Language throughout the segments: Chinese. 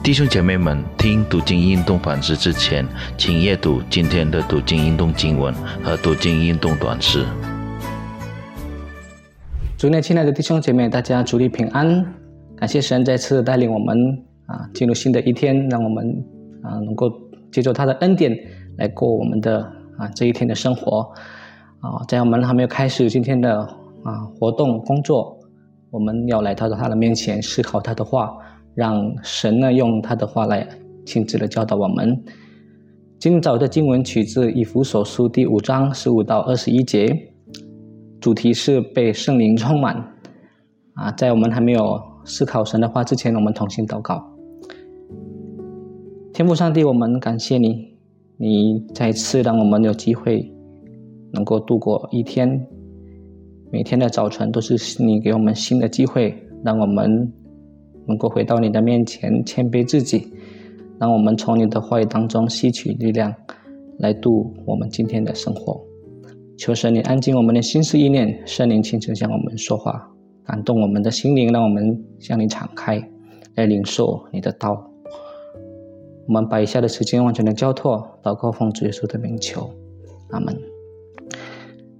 弟兄姐妹们，听读经运动反思之前，请阅读今天的读经运动经文和读经运动短诗。主内，亲爱的弟兄姐妹，大家主力平安！感谢神再次带领我们啊，进入新的一天，让我们啊能够接受他的恩典来过我们的啊这一天的生活啊。在我们还没有开始今天的啊活动工作，我们要来到他的面前思考他的话。让神呢用他的话来亲自的教导我们。今早的经文取自以弗所书第五章十五到二十一节，主题是被圣灵充满。啊，在我们还没有思考神的话之前，我们同心祷告。天父上帝，我们感谢你，你再次让我们有机会能够度过一天。每天的早晨都是你给我们新的机会，让我们。能够回到你的面前，谦卑自己，让我们从你的话语当中吸取力量，来度我们今天的生活。求神你安静我们的心思意念，圣灵亲自向我们说话，感动我们的心灵，让我们向你敞开，来领受你的道。我们把以下的时间完全的交托，祷告奉主耶稣的名求，阿门。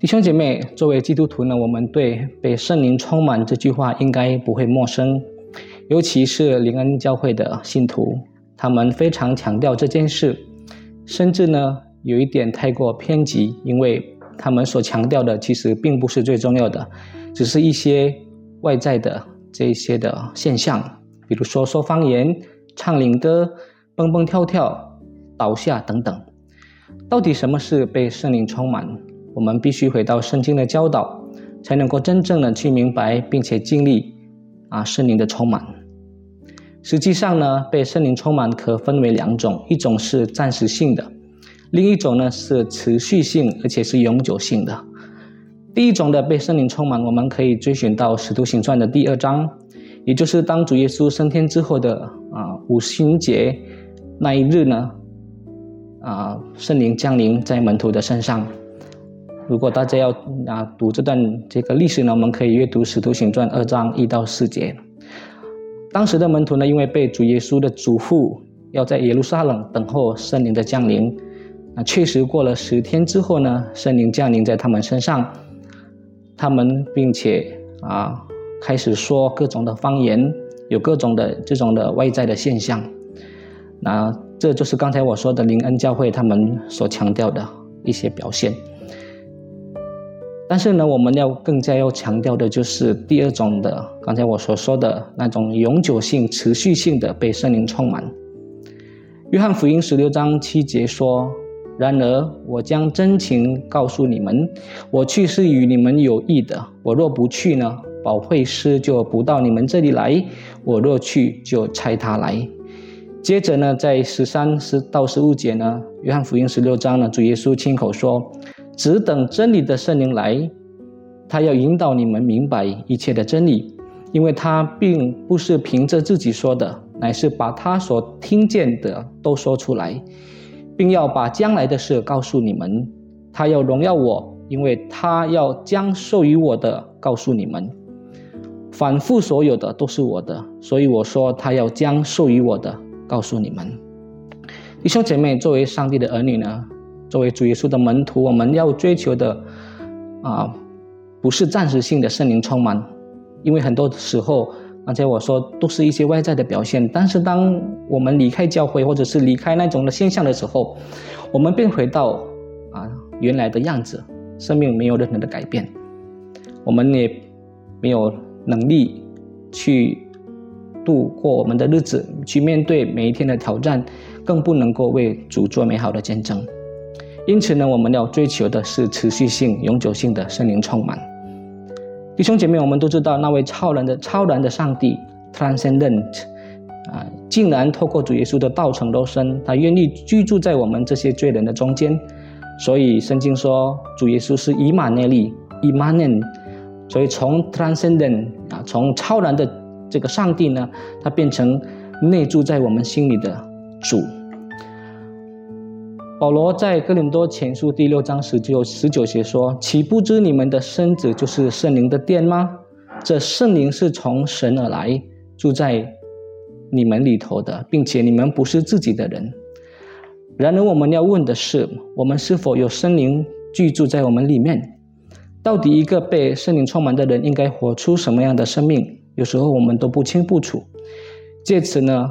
弟兄姐妹，作为基督徒呢，我们对被圣灵充满这句话应该不会陌生。尤其是灵恩教会的信徒，他们非常强调这件事，甚至呢有一点太过偏激，因为他们所强调的其实并不是最重要的，只是一些外在的这一些的现象，比如说说方言、唱灵歌、蹦蹦跳跳、倒下等等。到底什么是被圣灵充满？我们必须回到圣经的教导，才能够真正的去明白并且经历啊圣灵的充满。实际上呢，被圣灵充满可分为两种，一种是暂时性的，另一种呢是持续性，而且是永久性的。第一种的被圣灵充满，我们可以追寻到《使徒行传》的第二章，也就是当主耶稣升天之后的啊五旬节那一日呢，啊圣灵降临在门徒的身上。如果大家要啊读这段这个历史呢，我们可以阅读《使徒行传》二章一到四节。当时的门徒呢，因为被主耶稣的嘱咐，要在耶路撒冷等候圣灵的降临，啊，确实过了十天之后呢，圣灵降临在他们身上，他们并且啊，开始说各种的方言，有各种的这种的外在的现象，那这就是刚才我说的灵恩教会他们所强调的一些表现。但是呢，我们要更加要强调的就是第二种的，刚才我所说的那种永久性、持续性的被圣灵充满。约翰福音十六章七节说：“然而我将真情告诉你们，我去是与你们有益的。我若不去呢，保惠师就不到你们这里来；我若去，就差他来。”接着呢，在十三十到十五节呢，约翰福音十六章呢，主耶稣亲口说。只等真理的圣灵来，他要引导你们明白一切的真理，因为他并不是凭着自己说的，乃是把他所听见的都说出来，并要把将来的事告诉你们。他要荣耀我，因为他要将授予我的告诉你们。反复所有的都是我的，所以我说他要将授予我的告诉你们。弟兄姐妹，作为上帝的儿女呢？作为主耶稣的门徒，我们要追求的啊，不是暂时性的圣灵充满，因为很多时候，刚才我说都是一些外在的表现。但是，当我们离开教会，或者是离开那种的现象的时候，我们便回到啊原来的样子，生命没有任何的改变，我们也没有能力去度过我们的日子，去面对每一天的挑战，更不能够为主做美好的见证。因此呢，我们要追求的是持续性、永久性的圣灵充满。弟兄姐妹，我们都知道那位超然的、超然的上帝 （Transcendent） 啊，竟然透过主耶稣的道成肉身，他愿意居住在我们这些罪人的中间。所以圣经说，主耶稣是以马内利 i m m a n u e。所以从 Transcendent 啊，从超然的这个上帝呢，他变成内住在我们心里的主。保罗在哥林多前书第六章十九十九节说：“岂不知你们的身子就是圣灵的殿吗？这圣灵是从神而来，住在你们里头的，并且你们不是自己的人。然而，我们要问的是：我们是否有圣灵居住在我们里面？到底一个被圣灵充满的人应该活出什么样的生命？有时候我们都不清不楚。借此呢，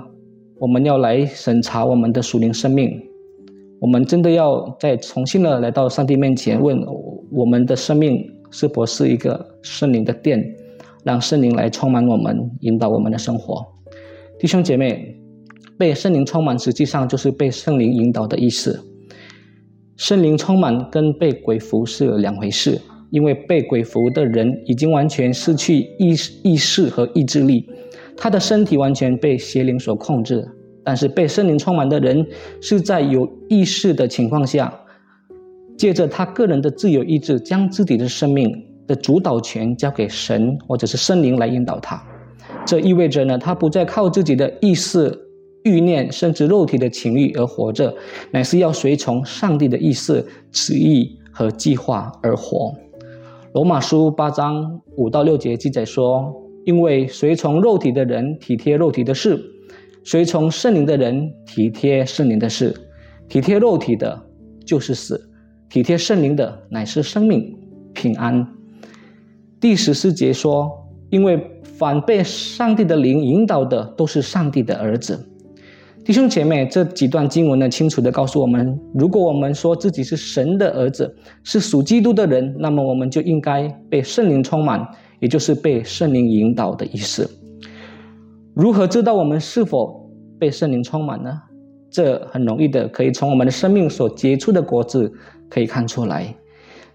我们要来审查我们的属灵生命。我们真的要再重新的来到上帝面前，问我们的生命是否是一个圣灵的殿，让圣灵来充满我们，引导我们的生活。弟兄姐妹，被圣灵充满实际上就是被圣灵引导的意思。圣灵充满跟被鬼服是两回事。因为被鬼服的人已经完全失去意意识和意志力，他的身体完全被邪灵所控制。但是被圣灵充满的人是在有意识的情况下，借着他个人的自由意志，将自己的生命的主导权交给神或者是圣灵来引导他。这意味着呢，他不再靠自己的意识、欲念甚至肉体的情欲而活着，乃是要随从上帝的意思、旨意和计划而活。罗马书八章五到六节记载说：“因为随从肉体的人体贴肉体的事，随从圣灵的人体贴圣灵的事。体贴肉体的，就是死；体贴圣灵的，乃是生命平安。”第十四节说：“因为反被上帝的灵引导的，都是上帝的儿子。”弟兄姐妹，这几段经文呢，清楚的告诉我们：如果我们说自己是神的儿子，是属基督的人，那么我们就应该被圣灵充满，也就是被圣灵引导的意思。如何知道我们是否被圣灵充满呢？这很容易的，可以从我们的生命所结出的果子可以看出来。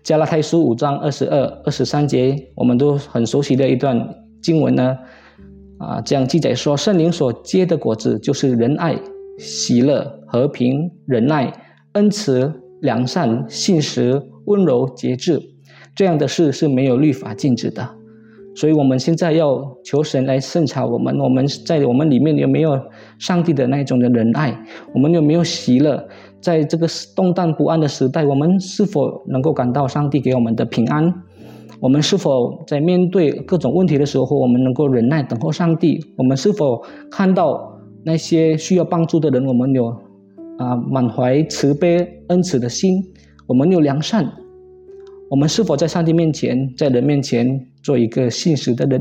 加拉太书五章二十二、二十三节，我们都很熟悉的一段经文呢。啊，这样记载说，圣灵所结的果子就是仁爱、喜乐、和平、忍耐、恩慈、良善、信实、温柔、节制，这样的事是没有律法禁止的。所以，我们现在要求神来审查我们，我们在我们里面有没有上帝的那一种的仁爱？我们有没有喜乐？在这个动荡不安的时代，我们是否能够感到上帝给我们的平安？我们是否在面对各种问题的时候，我们能够忍耐等候上帝？我们是否看到那些需要帮助的人，我们有啊满怀慈悲恩慈的心？我们有良善？我们是否在上帝面前，在人面前做一个信实的人？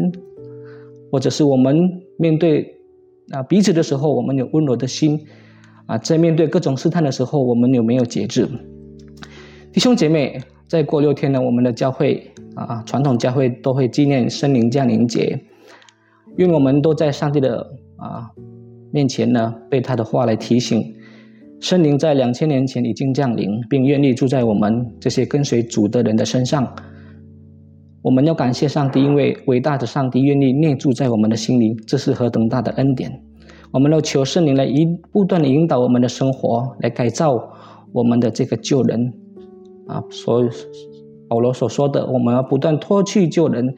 或者是我们面对啊彼此的时候，我们有温柔的心？啊，在面对各种试探的时候，我们有没有节制？弟兄姐妹，再过六天呢，我们的教会。啊，传统教会都会纪念圣灵降临节，愿我们都在上帝的啊面前呢，被他的话来提醒，圣灵在两千年前已经降临，并愿意住在我们这些跟随主的人的身上。我们要感谢上帝，因为伟大的上帝愿意内住在我们的心灵，这是何等大的恩典！我们要求圣灵来一不断的引导我们的生活，来改造我们的这个旧人啊，所有。保罗所说的，我们要不断脱去旧人，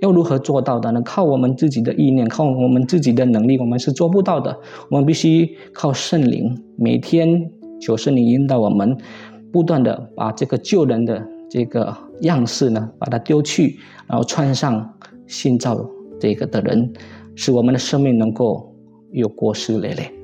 要如何做到的呢？靠我们自己的意念，靠我们自己的能力，我们是做不到的。我们必须靠圣灵，每天求圣灵引导我们，不断的把这个旧人的这个样式呢，把它丢去，然后穿上新造这个的人，使我们的生命能够有果实累累。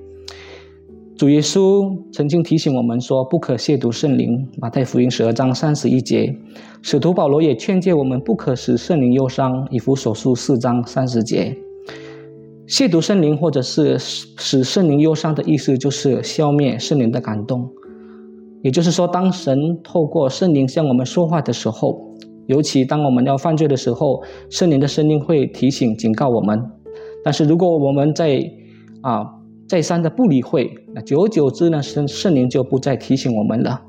主耶稣曾经提醒我们说：“不可亵渎圣灵。”马太福音十二章三十一节。使徒保罗也劝诫我们不可使圣灵忧伤。以弗所书四章三十节。亵渎圣灵或者是使圣灵忧伤的意思，就是消灭圣灵的感动。也就是说，当神透过圣灵向我们说话的时候，尤其当我们要犯罪的时候，圣灵的声音会提醒、警告我们。但是如果我们在啊。再三的不理会，那久而久之呢，圣圣灵就不再提醒我们了，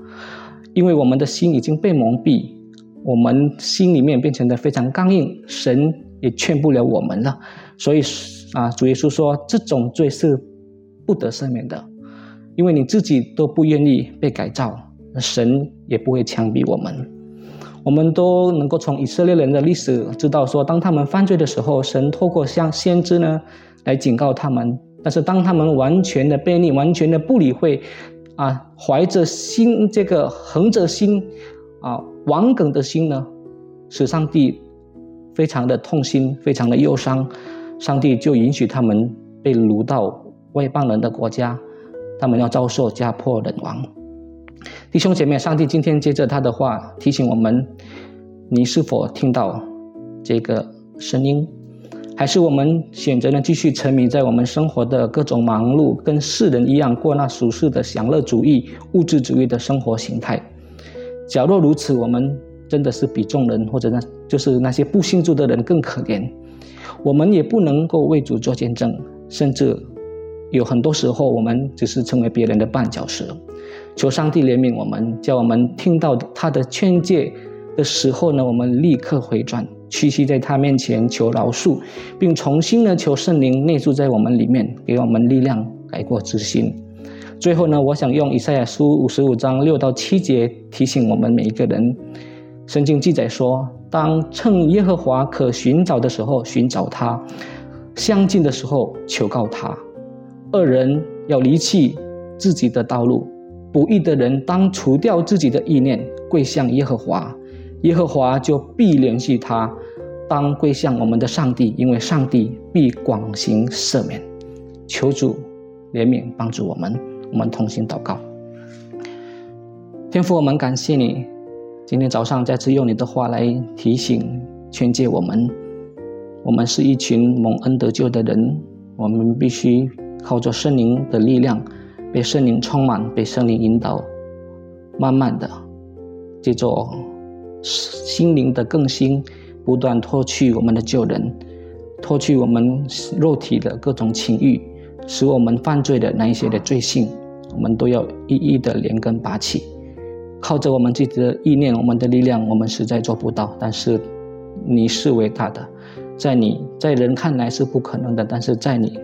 因为我们的心已经被蒙蔽，我们心里面变成的非常刚硬，神也劝不了我们了。所以啊，主耶稣说，这种罪是不得赦免的，因为你自己都不愿意被改造，神也不会枪毙我们。我们都能够从以色列人的历史知道，说当他们犯罪的时候，神透过像先知呢来警告他们。但是当他们完全的背逆，完全的不理会，啊，怀着心这个横着心，啊，顽梗的心呢，使上帝非常的痛心，非常的忧伤，上帝就允许他们被掳到外邦人的国家，他们要遭受家破人亡。弟兄姐妹，上帝今天接着他的话提醒我们：你是否听到这个声音？还是我们选择呢继续沉迷在我们生活的各种忙碌，跟世人一样过那俗世的享乐主义、物质主义的生活形态？假若如此，我们真的是比众人，或者呢，就是那些不信主的人更可怜。我们也不能够为主做见证，甚至有很多时候，我们只是成为别人的绊脚石。求上帝怜悯我们，叫我们听到他的劝诫的时候呢，我们立刻回转，屈膝在他面前求饶恕，并重新呢求圣灵内住在我们里面，给我们力量改过自新。最后呢，我想用以赛亚书五十五章六到七节提醒我们每一个人：圣经记载说，当趁耶和华可寻找的时候寻找他，相近的时候求告他。二人要离弃自己的道路。不义的人当除掉自己的意念，跪向耶和华，耶和华就必联系他。当跪向我们的上帝，因为上帝必广行赦免。求主怜悯帮助我们，我们同心祷告。天父，我们感谢你，今天早上再次用你的话来提醒、劝诫我们。我们是一群蒙恩得救的人，我们必须靠着圣灵的力量。被圣灵充满，被圣灵引导，慢慢的，借着心灵的更新，不断脱去我们的旧人，脱去我们肉体的各种情欲，使我们犯罪的那一些的罪性，我们都要一一的连根拔起。靠着我们自己的意念，我们的力量，我们实在做不到。但是你是伟大的，在你在人看来是不可能的，但是在你。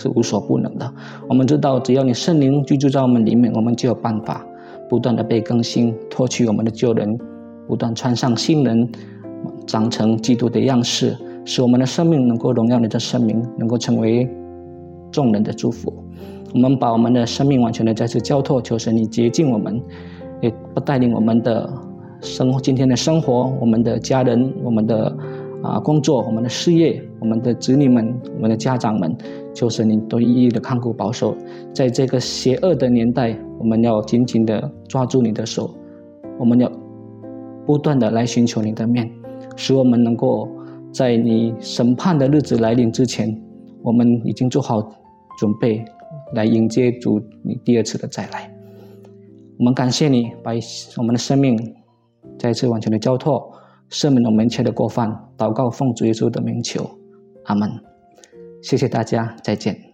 是无所不能的。我们知道，只要你圣灵居住在我们里面，我们就有办法不断的被更新，脱去我们的旧人，不断穿上新人，长成基督的样式，使我们的生命能够荣耀你的生命，能够成为众人的祝福。我们把我们的生命完全的再次交托，求神你洁净我们，也不带领我们的生今天的生活，我们的家人，我们的。啊，工作，我们的事业，我们的子女们，我们的家长们，求神你都一一的看顾保守。在这个邪恶的年代，我们要紧紧的抓住你的手，我们要不断的来寻求你的面，使我们能够在你审判的日子来临之前，我们已经做好准备来迎接主你第二次的再来。我们感谢你，把我们的生命再次完全的交托。赦免我们一切的过犯，祷告奉主耶稣的名求，阿门。谢谢大家，再见。